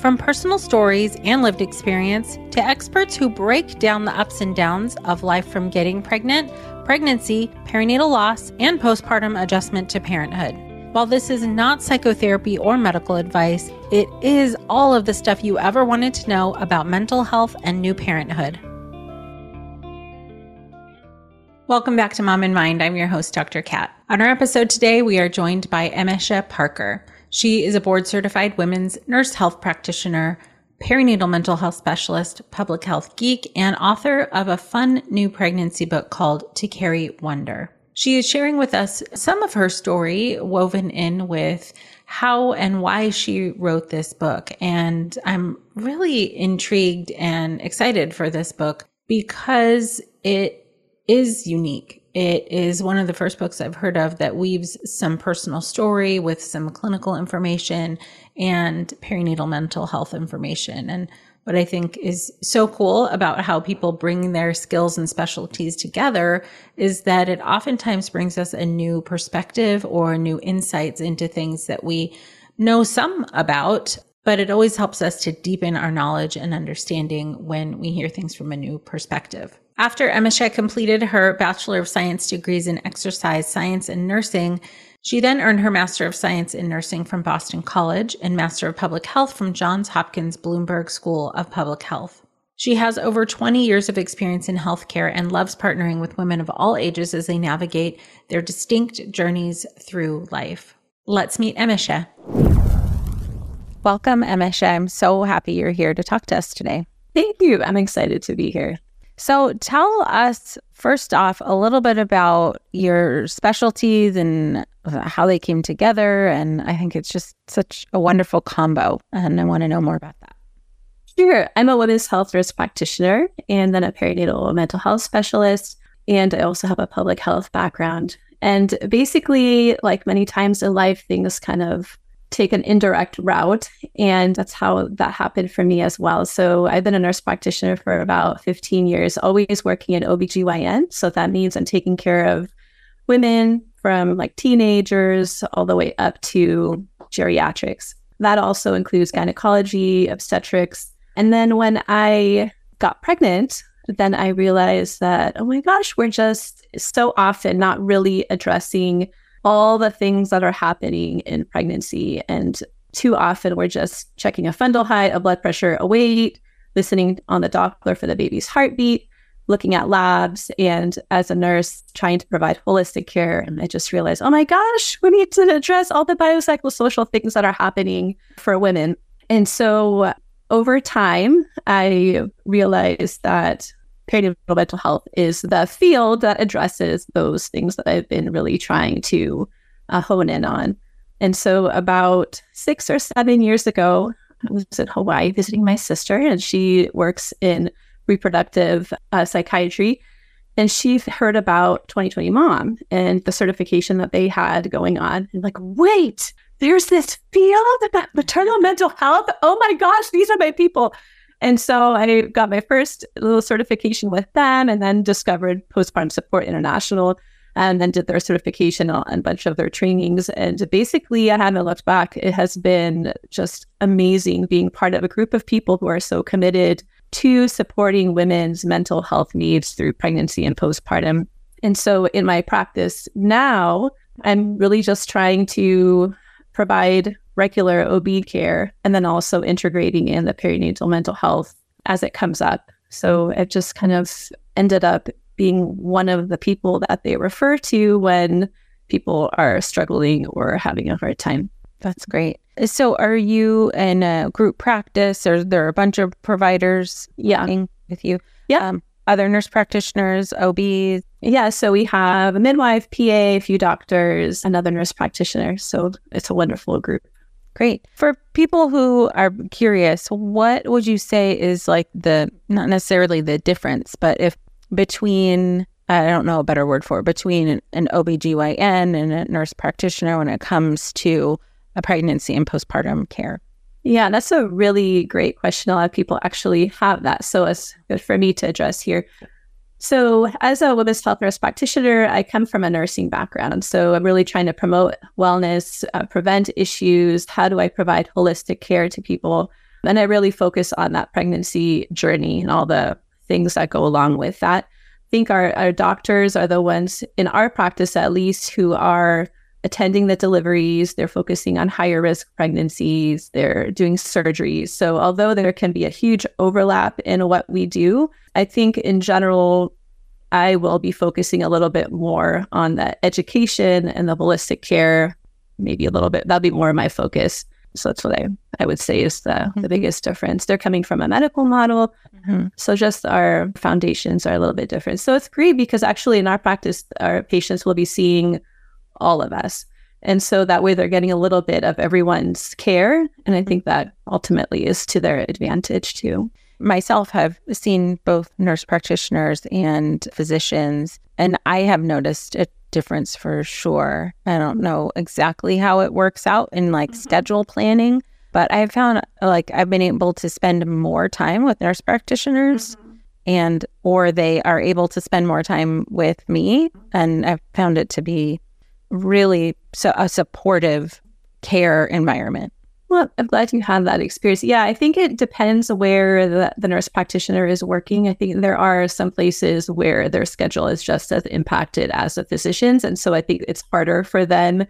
from personal stories and lived experience to experts who break down the ups and downs of life from getting pregnant, pregnancy, perinatal loss, and postpartum adjustment to parenthood. While this is not psychotherapy or medical advice, it is all of the stuff you ever wanted to know about mental health and new parenthood. Welcome back to Mom in Mind. I'm your host, Dr. Kat. On our episode today, we are joined by Emese Parker. She is a board certified women's nurse health practitioner, perinatal mental health specialist, public health geek, and author of a fun new pregnancy book called To Carry Wonder. She is sharing with us some of her story woven in with how and why she wrote this book. And I'm really intrigued and excited for this book because it is unique. It is one of the first books I've heard of that weaves some personal story with some clinical information and perinatal mental health information. And what I think is so cool about how people bring their skills and specialties together is that it oftentimes brings us a new perspective or new insights into things that we know some about, but it always helps us to deepen our knowledge and understanding when we hear things from a new perspective. After Emese completed her Bachelor of Science degrees in Exercise Science and Nursing, she then earned her Master of Science in Nursing from Boston College and Master of Public Health from Johns Hopkins Bloomberg School of Public Health. She has over 20 years of experience in healthcare and loves partnering with women of all ages as they navigate their distinct journeys through life. Let's meet Emese. Welcome, Emese. I'm so happy you're here to talk to us today. Thank you. I'm excited to be here. So, tell us first off a little bit about your specialties and how they came together. And I think it's just such a wonderful combo. And I want to know more about that. Sure. I'm a women's health nurse practitioner and then a perinatal mental health specialist. And I also have a public health background. And basically, like many times in life, things kind of take an indirect route. And that's how that happened for me as well. So I've been a nurse practitioner for about 15 years, always working in OBGYN. So that means I'm taking care of women from like teenagers all the way up to geriatrics. That also includes gynecology, obstetrics. And then when I got pregnant, then I realized that, oh my gosh, we're just so often not really addressing all the things that are happening in pregnancy. And too often we're just checking a fundal height, a blood pressure, a weight, listening on the Doppler for the baby's heartbeat, looking at labs, and as a nurse, trying to provide holistic care. And I just realized, oh my gosh, we need to address all the biopsychosocial things that are happening for women. And so over time, I realized that perinatal mental health is the field that addresses those things that I've been really trying to uh, hone in on. And so, about six or seven years ago, I was in Hawaii visiting my sister, and she works in reproductive uh, psychiatry. And she heard about 2020 Mom and the certification that they had going on. And like, wait, there's this field about maternal mental health. Oh my gosh, these are my people. And so I got my first little certification with them and then discovered Postpartum Support International and then did their certification and a bunch of their trainings. And basically, I haven't looked back. It has been just amazing being part of a group of people who are so committed to supporting women's mental health needs through pregnancy and postpartum. And so in my practice now, I'm really just trying to provide regular OB care and then also integrating in the perinatal mental health as it comes up. So it just kind of ended up being one of the people that they refer to when people are struggling or having a hard time. That's great. So, are you in a group practice, or there are a bunch of providers? Yeah, with you. Yeah, um, other nurse practitioners, OBs. Yeah, so we have a midwife, PA, a few doctors, another nurse practitioner. So it's a wonderful group. Great. For people who are curious, what would you say is like the not necessarily the difference, but if between I don't know a better word for it, between an OBGYN and a nurse practitioner when it comes to a pregnancy and postpartum care? Yeah, that's a really great question. A lot of people actually have that. So it's good for me to address here. So, as a women's health nurse practitioner, I come from a nursing background. So, I'm really trying to promote wellness, uh, prevent issues. How do I provide holistic care to people? And I really focus on that pregnancy journey and all the things that go along with that. I think our, our doctors are the ones in our practice, at least, who are attending the deliveries, they're focusing on higher risk pregnancies, they're doing surgeries. So, although there can be a huge overlap in what we do, I think in general, I will be focusing a little bit more on the education and the holistic care, maybe a little bit. That'll be more of my focus. So that's what I, I would say is the, mm-hmm. the biggest difference. They're coming from a medical model. Mm-hmm. So just our foundations are a little bit different. So it's great because actually in our practice, our patients will be seeing all of us. And so that way they're getting a little bit of everyone's care. And I think that ultimately is to their advantage too. Myself have seen both nurse practitioners and physicians, and I have noticed a difference for sure. I don't know exactly how it works out in like mm-hmm. schedule planning, but I've found like I've been able to spend more time with nurse practitioners mm-hmm. and or they are able to spend more time with me and I've found it to be really so a supportive care environment. Well, I'm glad you had that experience. Yeah, I think it depends where the, the nurse practitioner is working. I think there are some places where their schedule is just as impacted as the physicians. And so I think it's harder for them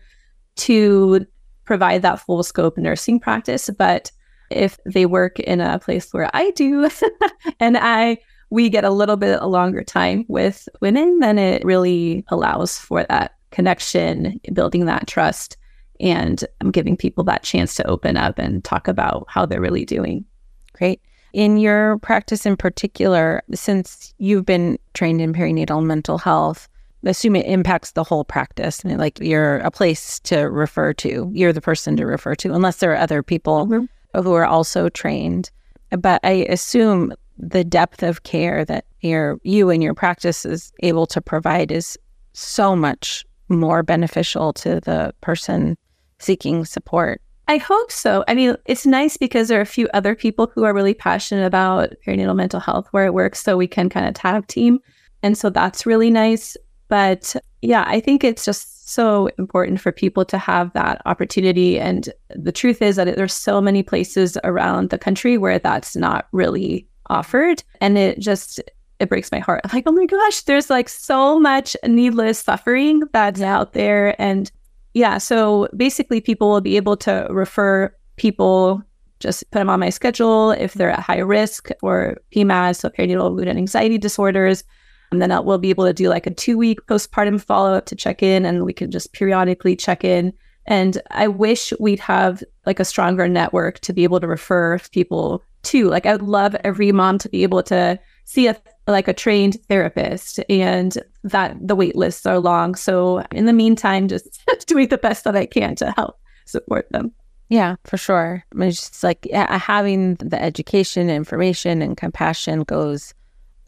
to provide that full scope nursing practice. But if they work in a place where I do and I we get a little bit a longer time with women, then it really allows for that connection, building that trust, and giving people that chance to open up and talk about how they're really doing. Great. In your practice in particular, since you've been trained in perinatal mental health, assume it impacts the whole practice. like you're a place to refer to, you're the person to refer to, unless there are other people mm-hmm. who are also trained. But I assume the depth of care that your you and your practice is able to provide is so much more beneficial to the person seeking support. I hope so. I mean, it's nice because there are a few other people who are really passionate about perinatal mental health where it works, so we can kind of tag team. And so that's really nice. But yeah, I think it's just so important for people to have that opportunity. And the truth is that there's so many places around the country where that's not really offered. And it just it breaks my heart. I'm like, oh my gosh, there's like so much needless suffering that's out there. And yeah, so basically, people will be able to refer people, just put them on my schedule if they're at high risk or PMADs, so perinatal mood and anxiety disorders. And then uh, we'll be able to do like a two week postpartum follow up to check in, and we can just periodically check in. And I wish we'd have like a stronger network to be able to refer people to. Like, I would love every mom to be able to see a like a trained therapist and that the wait lists are long. So in the meantime, just doing the best that I can to help support them. Yeah, for sure. It's just like having the education, information, and compassion goes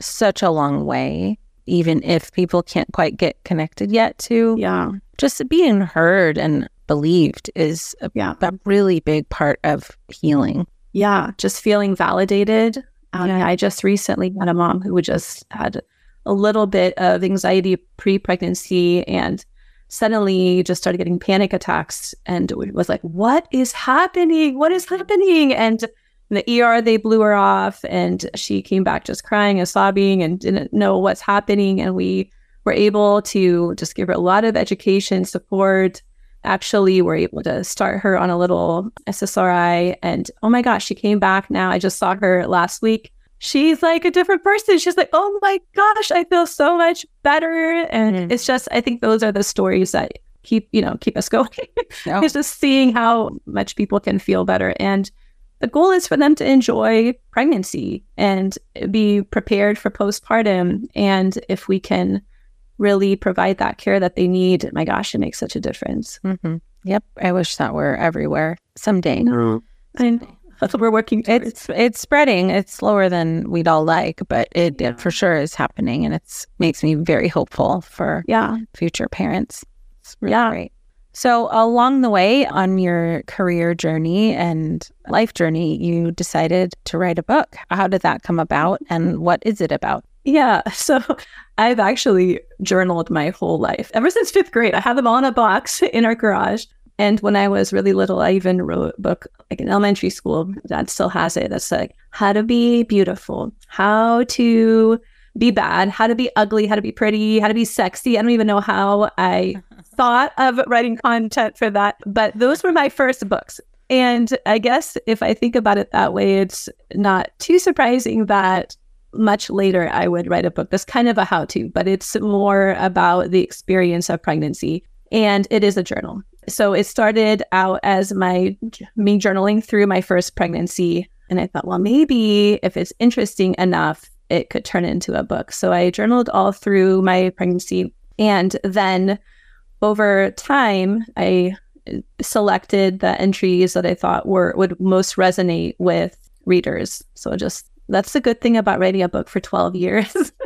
such a long way, even if people can't quite get connected yet to. Yeah. Just being heard and believed is a, yeah. a really big part of healing. Yeah. Just feeling validated Um, I just recently had a mom who just had a little bit of anxiety pre pregnancy and suddenly just started getting panic attacks and was like, What is happening? What is happening? And the ER, they blew her off and she came back just crying and sobbing and didn't know what's happening. And we were able to just give her a lot of education support. Actually, we're able to start her on a little SSRI. And oh my gosh, she came back now. I just saw her last week she's like a different person. She's like, oh my gosh, I feel so much better. And mm. it's just, I think those are the stories that keep, you know, keep us going. no. It's just seeing how much people can feel better. And the goal is for them to enjoy pregnancy and be prepared for postpartum. And if we can really provide that care that they need, my gosh, it makes such a difference. Mm-hmm. Yep. I wish that were everywhere someday. Mm. Someday. That's what we're working towards. It's it's spreading. It's slower than we'd all like, but it, yeah. it for sure is happening, and it's makes me very hopeful for yeah future parents. It's really yeah. great. So along the way on your career journey and life journey, you decided to write a book. How did that come about, and what is it about? Yeah, so I've actually journaled my whole life ever since fifth grade. I have them all in a box in our garage. And when I was really little, I even wrote a book like in elementary school. Dad still has it. That's like how to be beautiful, how to be bad, how to be ugly, how to be pretty, how to be sexy. I don't even know how I thought of writing content for that, but those were my first books. And I guess if I think about it that way, it's not too surprising that much later I would write a book that's kind of a how to, but it's more about the experience of pregnancy. And it is a journal. So it started out as my me journaling through my first pregnancy. And I thought, well, maybe if it's interesting enough, it could turn into a book. So I journaled all through my pregnancy. And then over time, I selected the entries that I thought were would most resonate with readers. So just that's the good thing about writing a book for 12 years.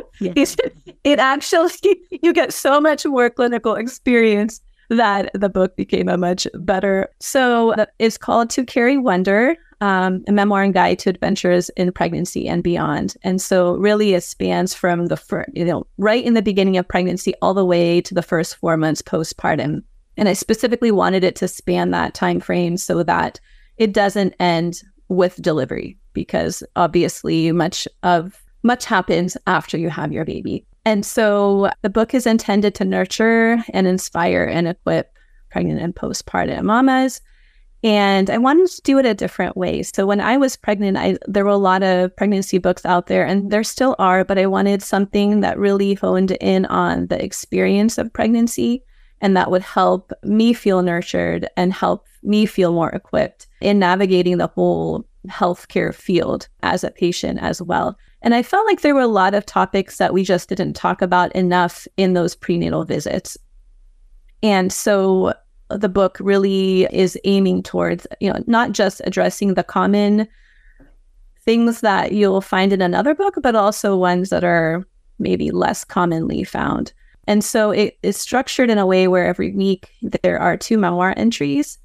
It actually you get so much more clinical experience that the book became a much better. So it's called To Carry Wonder, um, a memoir and guide to adventures in pregnancy and beyond. And so really it spans from the first, you know, right in the beginning of pregnancy all the way to the first four months postpartum. And I specifically wanted it to span that time frame so that it doesn't end with delivery because obviously much of much happens after you have your baby. And so the book is intended to nurture and inspire and equip pregnant and postpartum mamas. And I wanted to do it a different way. So when I was pregnant, I, there were a lot of pregnancy books out there, and there still are, but I wanted something that really honed in on the experience of pregnancy and that would help me feel nurtured and help me feel more equipped in navigating the whole healthcare field as a patient as well. And I felt like there were a lot of topics that we just didn't talk about enough in those prenatal visits. And so the book really is aiming towards, you know, not just addressing the common things that you'll find in another book, but also ones that are maybe less commonly found. And so it is structured in a way where every week there are two memoir entries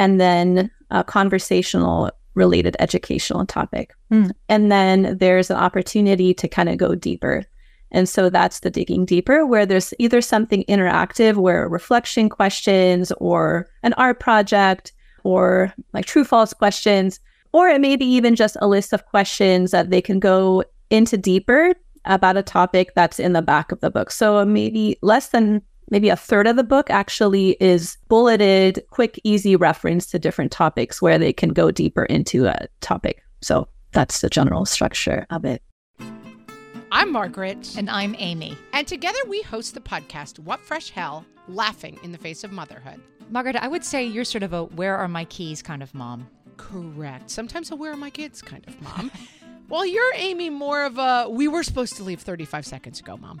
and then a conversational related educational topic. Mm. And then there's an opportunity to kind of go deeper. And so that's the digging deeper, where there's either something interactive, where reflection questions or an art project or like true false questions, or it may be even just a list of questions that they can go into deeper about a topic that's in the back of the book. So maybe less than maybe a third of the book actually is bulleted, quick, easy reference to different topics where they can go deeper into a topic. So that's the general structure of it. I'm Margaret. And I'm Amy. And together we host the podcast, What Fresh Hell Laughing in the Face of Motherhood. Margaret, I would say you're sort of a where are my keys kind of mom. Correct. Sometimes a where are my kids kind of mom. well, you're Amy more of a we were supposed to leave 35 seconds ago, mom.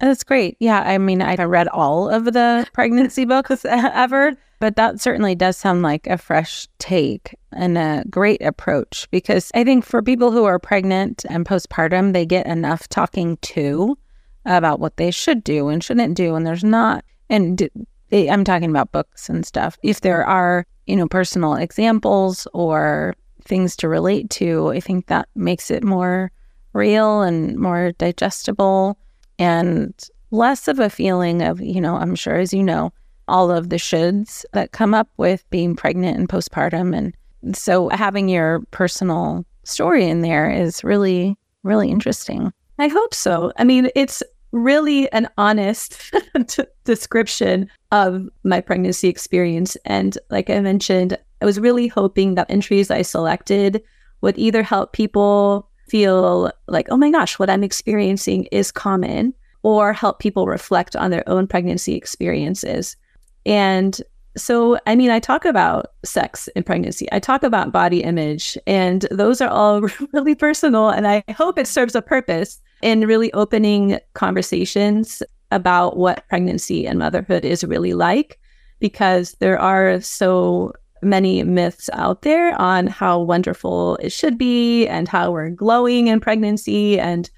That's great. Yeah. I mean, I read all of the pregnancy books ever, but that certainly does sound like a fresh take and a great approach because I think for people who are pregnant and postpartum, they get enough talking to about what they should do and shouldn't do. And there's not, and I'm talking about books and stuff. If there are, you know, personal examples or things to relate to, I think that makes it more real and more digestible and less of a feeling of, you know, I'm sure, as you know, all of the shoulds that come up with being pregnant and postpartum. And so having your personal story in there is really, really interesting. I hope so. I mean, it's really an honest description of my pregnancy experience. And like I mentioned, I was really hoping that entries I selected would either help people feel like, oh my gosh, what I'm experiencing is common, or help people reflect on their own pregnancy experiences. And so, I mean, I talk about sex in pregnancy, I talk about body image, and those are all really personal. And I hope it serves a purpose in really opening conversations about what pregnancy and motherhood is really like, because there are so many myths out there on how wonderful it should be and how we're glowing in pregnancy and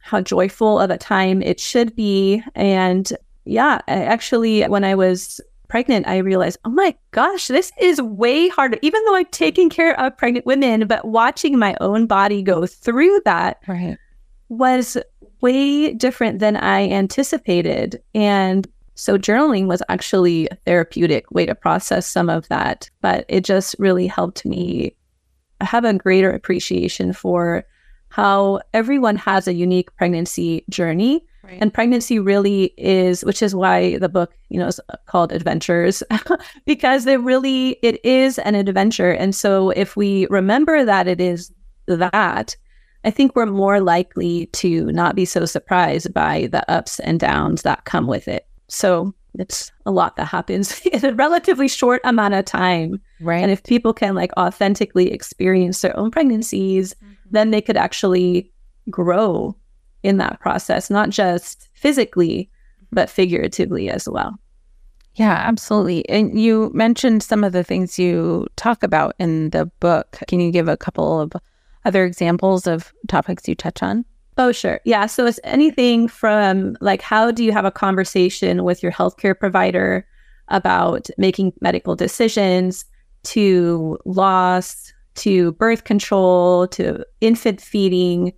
how joyful of a time it should be. And yeah, actually, when I was pregnant, I realized, oh my gosh, this is way harder. Even though I'm taking care of pregnant women, but watching my own body go through that right. was way different than I anticipated. And so journaling was actually a therapeutic way to process some of that, but it just really helped me have a greater appreciation for how everyone has a unique pregnancy journey. Right. And pregnancy really is, which is why the book, you know, is called Adventures, because it really it is an adventure. And so if we remember that it is that, I think we're more likely to not be so surprised by the ups and downs that come with it. So it's a lot that happens in a relatively short amount of time. Right. And if people can like authentically experience their own pregnancies, mm-hmm. then they could actually grow in that process, not just physically, but figuratively as well. Yeah, absolutely. And you mentioned some of the things you talk about in the book. Can you give a couple of other examples of topics you touch on? Oh, sure. Yeah. So it's anything from like, how do you have a conversation with your healthcare provider about making medical decisions to loss, to birth control, to infant feeding.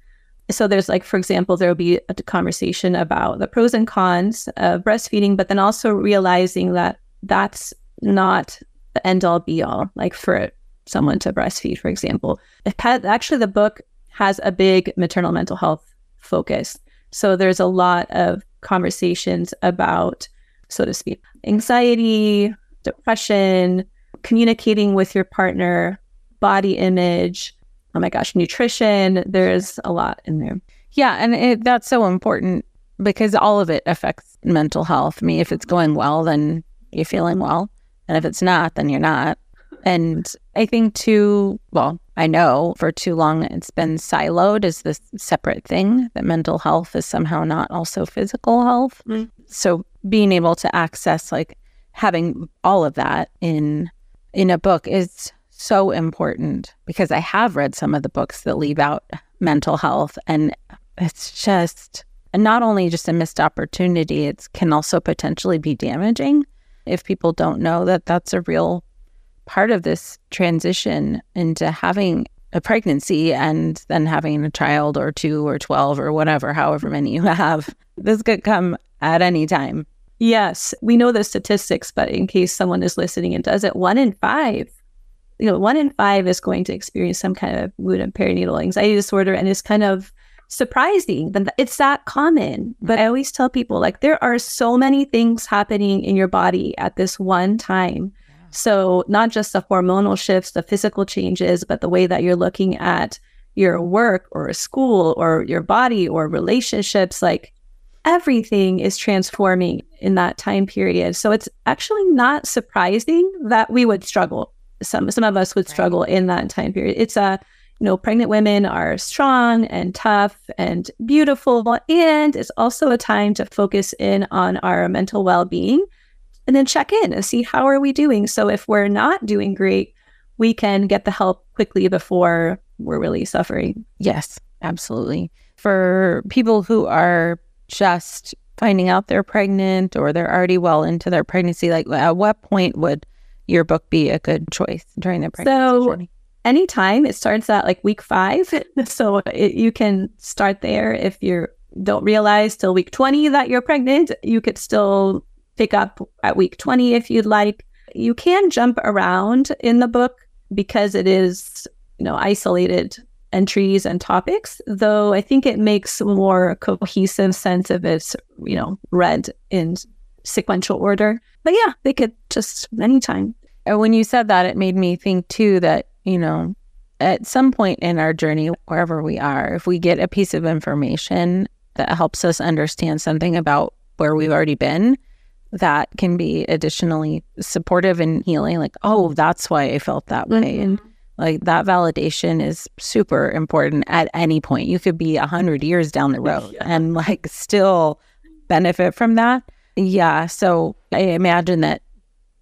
So there's like, for example, there will be a conversation about the pros and cons of breastfeeding, but then also realizing that that's not the end all be all, like for someone to breastfeed, for example. Actually, the book has a big maternal mental health focus. So there's a lot of conversations about, so to speak, anxiety, depression, communicating with your partner, body image, oh my gosh, nutrition. There's a lot in there. Yeah. And it, that's so important because all of it affects mental health. I mean, if it's going well, then you're feeling well. And if it's not, then you're not. And I think too, well, I know for too long it's been siloed as this separate thing that mental health is somehow not also physical health. Mm. So being able to access like having all of that in in a book is so important because I have read some of the books that leave out mental health and it's just not only just a missed opportunity, it can also potentially be damaging if people don't know that that's a real part of this transition into having a pregnancy and then having a child or two or 12 or whatever, however many you have. This could come at any time. Yes, we know the statistics, but in case someone is listening and does it, one in five, you know, one in five is going to experience some kind of mood and perinatal anxiety disorder. And it's kind of surprising that it's that common. But I always tell people like there are so many things happening in your body at this one time. So, not just the hormonal shifts, the physical changes, but the way that you're looking at your work or school or your body or relationships, like everything is transforming in that time period. So, it's actually not surprising that we would struggle. Some, some of us would struggle in that time period. It's a, you know, pregnant women are strong and tough and beautiful. And it's also a time to focus in on our mental well being and then check in and see how are we doing. So if we're not doing great, we can get the help quickly before we're really suffering. Yes, absolutely. For people who are just finding out they're pregnant or they're already well into their pregnancy, like at what point would your book be a good choice during the pregnancy so, journey? Anytime it starts at like week five. so it, you can start there if you don't realize till week 20 that you're pregnant. You could still pick up at week 20 if you'd like. You can jump around in the book because it is, you know, isolated entries and topics, though I think it makes more cohesive sense if it's, you know, read in sequential order. But yeah, they could just anytime. And when you said that, it made me think too that, you know, at some point in our journey, wherever we are, if we get a piece of information that helps us understand something about where we've already been, that can be additionally supportive and healing. Like, oh, that's why I felt that way. Mm-hmm. And like that validation is super important at any point. You could be a hundred years down the road yeah. and like still benefit from that. Yeah. So I imagine that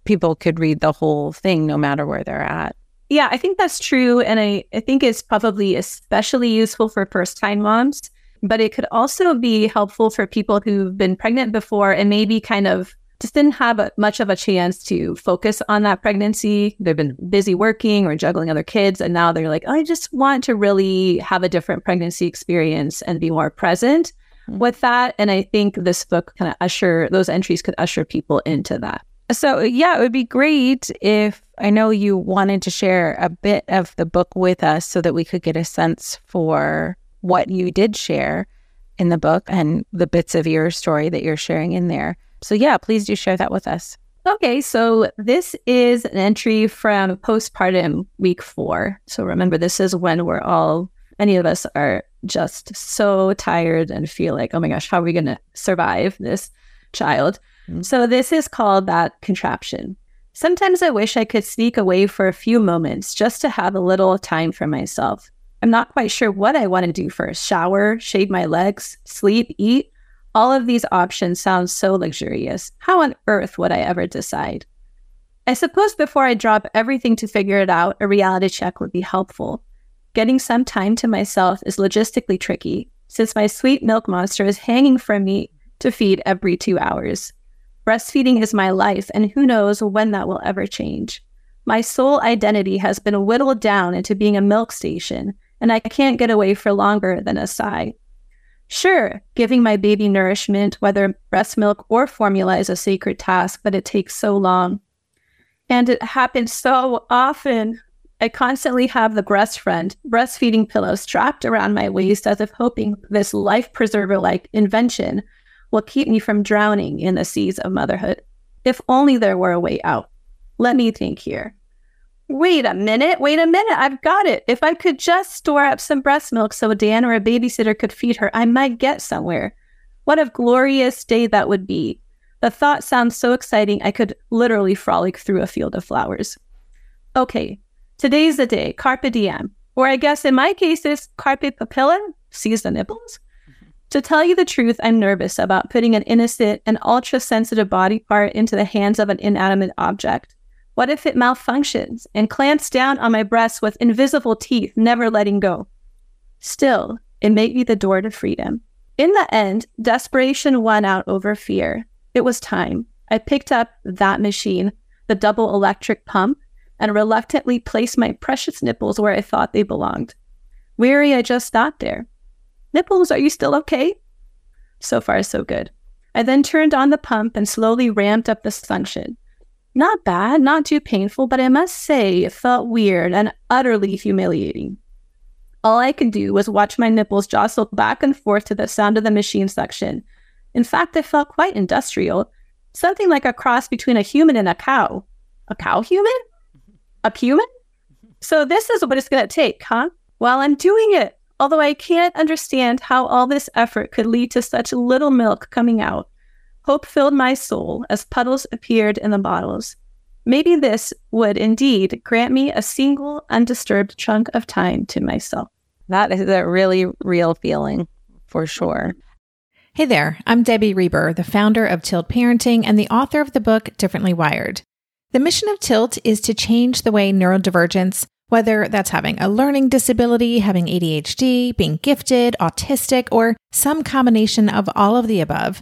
people could read the whole thing no matter where they're at. Yeah, I think that's true. And I, I think it's probably especially useful for first time moms, but it could also be helpful for people who've been pregnant before and maybe kind of just didn't have a, much of a chance to focus on that pregnancy. They've been busy working or juggling other kids. And now they're like, oh, I just want to really have a different pregnancy experience and be more present mm-hmm. with that. And I think this book kind of usher, those entries could usher people into that. So, yeah, it would be great if I know you wanted to share a bit of the book with us so that we could get a sense for what you did share in the book and the bits of your story that you're sharing in there. So, yeah, please do share that with us. Okay, so this is an entry from postpartum week four. So remember, this is when we're all, many of us are just so tired and feel like, oh my gosh, how are we going to survive this child? Mm-hmm. So this is called that contraption. Sometimes I wish I could sneak away for a few moments just to have a little time for myself. I'm not quite sure what I want to do first shower, shave my legs, sleep, eat, all of these options sound so luxurious. How on earth would I ever decide? I suppose before I drop everything to figure it out, a reality check would be helpful. Getting some time to myself is logistically tricky, since my sweet milk monster is hanging from me to feed every two hours. Breastfeeding is my life, and who knows when that will ever change. My sole identity has been whittled down into being a milk station, and I can't get away for longer than a sigh. Sure, giving my baby nourishment, whether breast milk or formula, is a sacred task, but it takes so long. And it happens so often. I constantly have the breast friend breastfeeding pillow strapped around my waist as if hoping this life preserver like invention will keep me from drowning in the seas of motherhood. If only there were a way out. Let me think here. Wait a minute, wait a minute, I've got it. If I could just store up some breast milk so Dan or a babysitter could feed her, I might get somewhere. What a glorious day that would be. The thought sounds so exciting, I could literally frolic through a field of flowers. okay, today's the day, carpe diem. Or I guess in my case, it's carpe papilla, seize the nipples. To tell you the truth, I'm nervous about putting an innocent and ultra sensitive body part into the hands of an inanimate object. What if it malfunctions and clamps down on my breast with invisible teeth, never letting go? Still, it may be the door to freedom. In the end, desperation won out over fear. It was time. I picked up that machine, the double electric pump, and reluctantly placed my precious nipples where I thought they belonged. Weary, I just sat there. Nipples, are you still okay? So far, so good. I then turned on the pump and slowly ramped up the suction. Not bad, not too painful, but I must say it felt weird and utterly humiliating. All I could do was watch my nipples jostle back and forth to the sound of the machine suction. In fact, it felt quite industrial, something like a cross between a human and a cow. A cow human? A human? So this is what it's going to take, huh? While I'm doing it, although I can't understand how all this effort could lead to such little milk coming out. Hope filled my soul as puddles appeared in the bottles. Maybe this would indeed grant me a single undisturbed chunk of time to myself. That is a really real feeling for sure. Hey there, I'm Debbie Reber, the founder of Tilt Parenting and the author of the book Differently Wired. The mission of Tilt is to change the way neurodivergence whether that's having a learning disability, having ADHD, being gifted, autistic, or some combination of all of the above,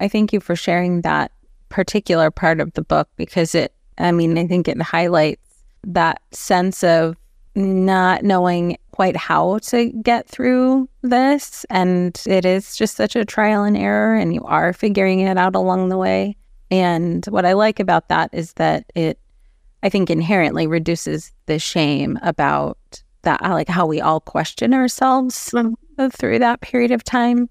I thank you for sharing that particular part of the book because it, I mean, I think it highlights that sense of not knowing quite how to get through this. And it is just such a trial and error, and you are figuring it out along the way. And what I like about that is that it, I think, inherently reduces the shame about that, like how we all question ourselves mm-hmm. through that period of time.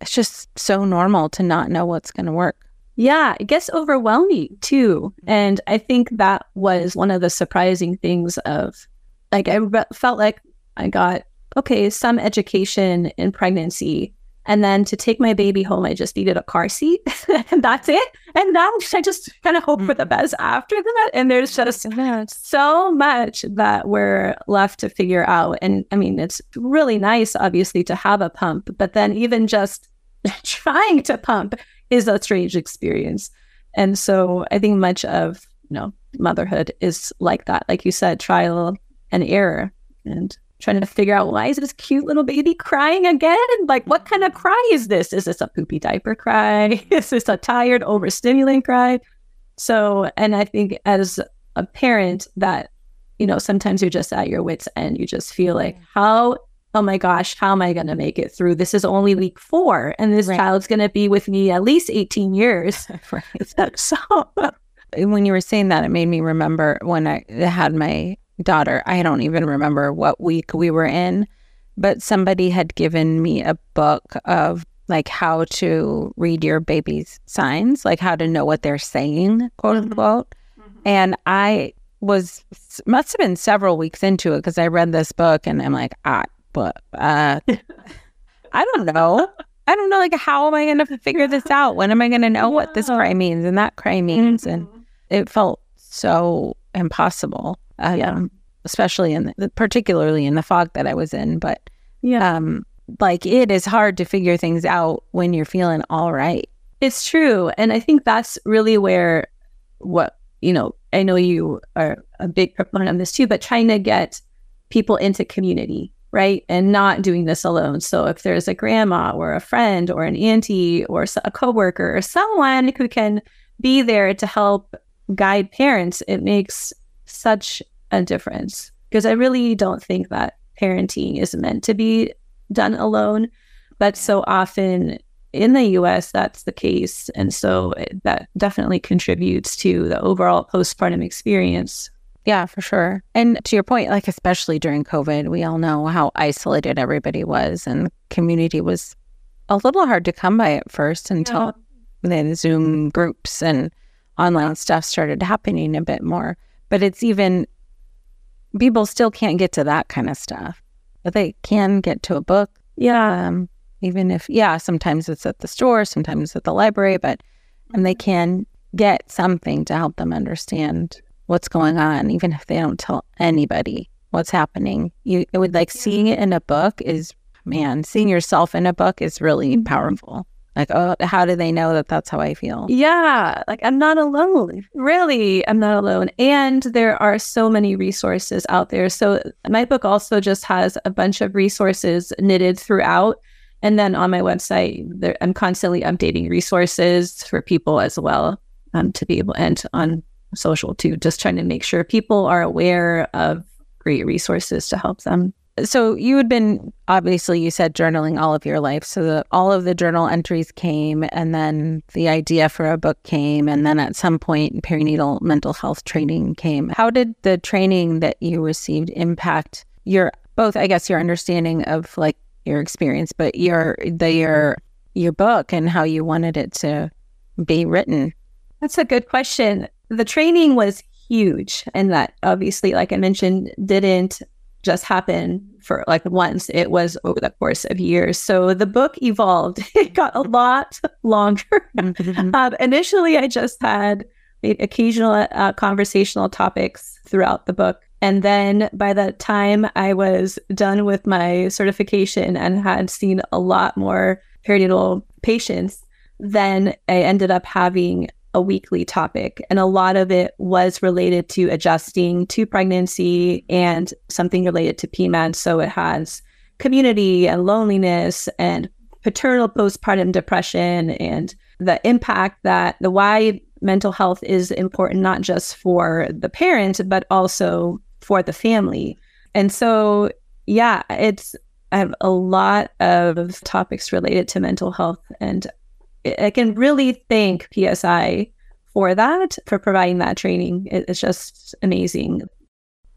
It's just so normal to not know what's going to work. Yeah, it gets overwhelming too. And I think that was one of the surprising things of like I re- felt like I got okay some education in pregnancy, and then to take my baby home, I just needed a car seat, and that's it. And now I just kind of hope for the mm. best after that. And there's just so much that we're left to figure out. And I mean, it's really nice, obviously, to have a pump, but then even just trying to pump is a strange experience. And so I think much of you know motherhood is like that, like you said, trial and error and trying to figure out why is this cute little baby crying again? Like, what kind of cry is this? Is this a poopy diaper cry? is this a tired, overstimulant cry? So, and I think as a parent, that, you know, sometimes you're just at your wits' end. You just feel like, how oh my gosh, how am I going to make it through? This is only week four, and this Right. child's going to be with me at least 18 years. so, when you were saying that, it made me remember when I had my daughter. I don't even remember what week we were in, but somebody had given me a book of like how to read your baby's signs, like how to know what they're saying, quote unquote. And I was must have been several weeks into it because I read this book and I'm like, ah, but uh, I don't know. I don't know. Like, how am I going to figure this out? When am I going to know what this cry means and that cry means? And it felt so impossible. Uh, Yeah. especially in the, particularly in the fog that I was in. But yeah, um, like it is hard to figure things out when you're feeling all right. it's true. And I think that's really where what, you know, I know you are a big proponent of this too, but trying to get people into community, right? And not doing this alone. So if there's a grandma or a friend or an auntie or a coworker or someone who can be there to help guide parents, it makes such a difference. Because I really don't think that parenting is meant to be done alone. But so often in the US, that's the case. And so it- that definitely contributes to the overall postpartum experience. Yeah, for sure. And to your point, like especially during COVID, we all know how isolated everybody was, and community was a little hard to come by at first until the Zoom groups and online stuff started happening a bit more. But it's even people still can't get to that kind of stuff, but they can get to a book. Yeah. Um, even if, yeah, sometimes it's at the store, sometimes at the library, but and they can get something to help them understand what's going on, even if they don't tell anybody what's happening. You it would like seeing it in a book is man, seeing yourself in a book is really powerful. Like, oh, how do they know that that's how I feel? Yeah, like I'm not alone. Really, I'm not alone. And there are so many resources out there. So my book also just has a bunch of resources knitted throughout. And then on my website, there, I'm constantly updating resources for people as well um, to be able and on social too, just trying to make sure people are aware of great resources to help them. So you had been obviously you said journaling all of your life. So the, all of the journal entries came, and then the idea for a book came, and then at some point perinatal mental health training came. How did the training that you received impact your both? I guess your understanding of like your experience, but your the your your book and how you wanted it to be written. That's a good question. The training was huge, and that obviously, like I mentioned, didn't just happen for like once. It was over the course of years. So the book evolved. It got a lot longer. um, initially, I just had occasional uh, conversational topics throughout the book. And then by the time I was done with my certification and had seen a lot more perinatal patients, then I ended up having a weekly topic. And a lot of it was related to adjusting to pregnancy and something related to PMAD. So it has community and loneliness and paternal postpartum depression and the impact that the why mental health is important, not just for the parent, but also for the family. And so, yeah, it's, I have a lot of topics related to mental health and I can really thank PSI for that, for providing that training. It's just amazing.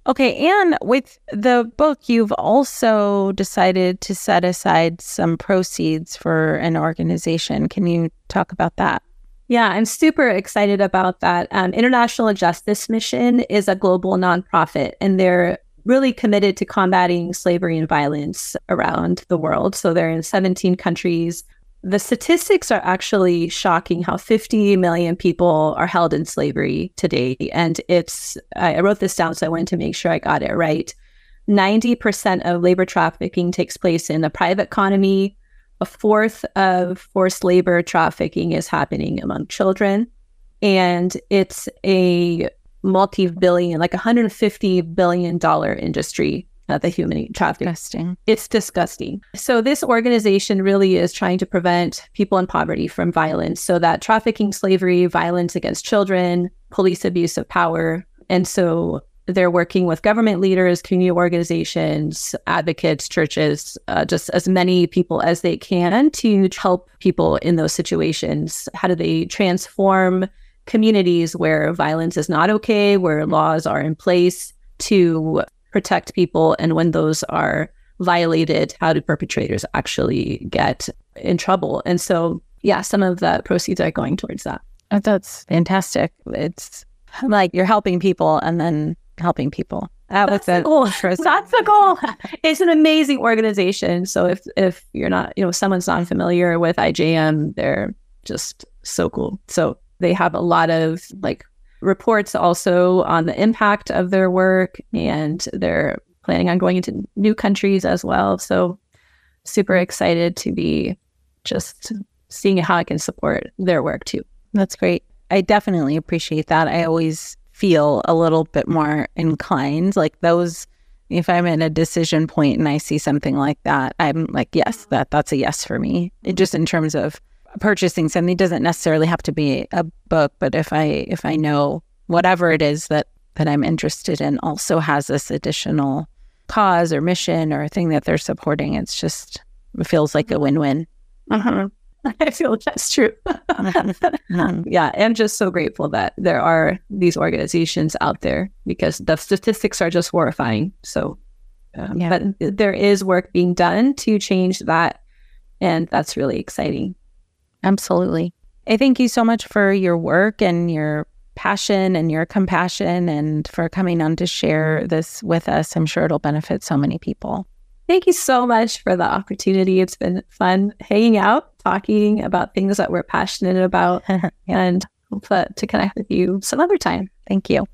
Okay, and with the book, you've also decided to set aside some proceeds for an organization. Can you talk about that? Yeah, I'm super excited about that. Um, International Justice Mission is a global nonprofit, and they're really committed to combating slavery and violence around the world. So they're in 17 countries. The statistics are actually shocking how 50 million people are held in slavery today. And it's, I wrote this down, so I wanted to make sure I got it right. 90% of labor trafficking takes place in the private economy. A fourth of forced labor trafficking is happening among children. And it's a multi billion, like $150 billion industry at the human trafficking. Disgusting. It's disgusting. So, this organization really is trying to prevent people in poverty from violence. So, that trafficking, slavery, violence against children, police abuse of power. And so, they're working with government leaders, community organizations, advocates, churches, uh, just as many people as they can to help people in those situations. How do they transform communities where violence is not okay, where laws are in place to protect people? And when those are violated, how do perpetrators actually get in trouble? And so, yeah, some of the proceeds are going towards that. Oh, that's fantastic. It's like you're helping people and then helping people. That was the goal. That's the goal. It's an amazing organization. So if if you're not, you know, someone's not familiar with IJM, they're just so cool. So they have a lot of like reports also on the impact of their work and they're planning on going into new countries as well. So super excited to be just seeing how I can support their work too. That's great. I definitely appreciate that. I always feel a little bit more inclined. Like those, if I'm in a decision point and I see something like that, I'm like, yes, that that's a yes for me. It just in terms of purchasing something doesn't necessarily have to be a book, but if I if I know whatever it is that that I'm interested in also has this additional cause or mission or thing that they're supporting, it's just it feels like a win-win. Uh-huh. I feel that's true. yeah, I'm just so grateful that there are these organizations out there because the statistics are just horrifying. So, um, yeah. but there is work being done to change that, and that's really exciting. Absolutely. I thank you so much for your work and your passion and your compassion and for coming on to share this with us. I'm sure it'll benefit so many people. Thank you so much for the opportunity. It's been fun hanging out, talking about things that we're passionate about, and hope to connect with you some other time. Thank you.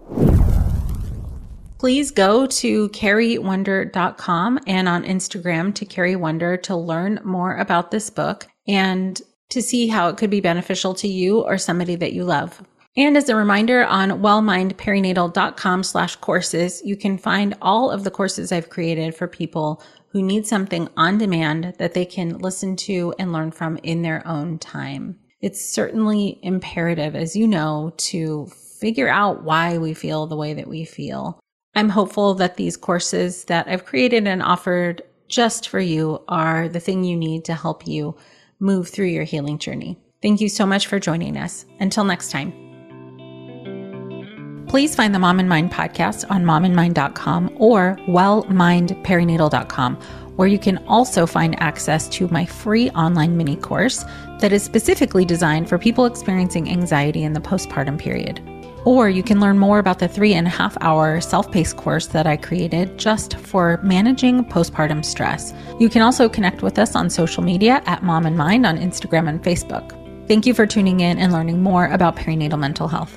Please go to carrywonder.com and on Instagram to Carry Wonder to learn more about this book and to see how it could be beneficial to you or somebody that you love. And as a reminder, on wellmindperinatal.com slash courses, you can find all of the courses I've created for people who need something on demand that they can listen to and learn from in their own time. It's certainly imperative, as you know, to figure out why we feel the way that we feel. I'm hopeful that these courses that I've created and offered just for you are the thing you need to help you move through your healing journey. Thank you so much for joining us. Until next time. Please find the Mom and Mind podcast on momandmind.com or wellmindperinatal.com, where you can also find access to my free online mini course that is specifically designed for people experiencing anxiety in the postpartum period. Or you can learn more about the three and a half hour self paced course that I created just for managing postpartum stress. You can also connect with us on social media at Mom and Mind on Instagram and Facebook. Thank you for tuning in and learning more about perinatal mental health.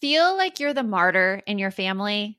Feel like you're the martyr in your family?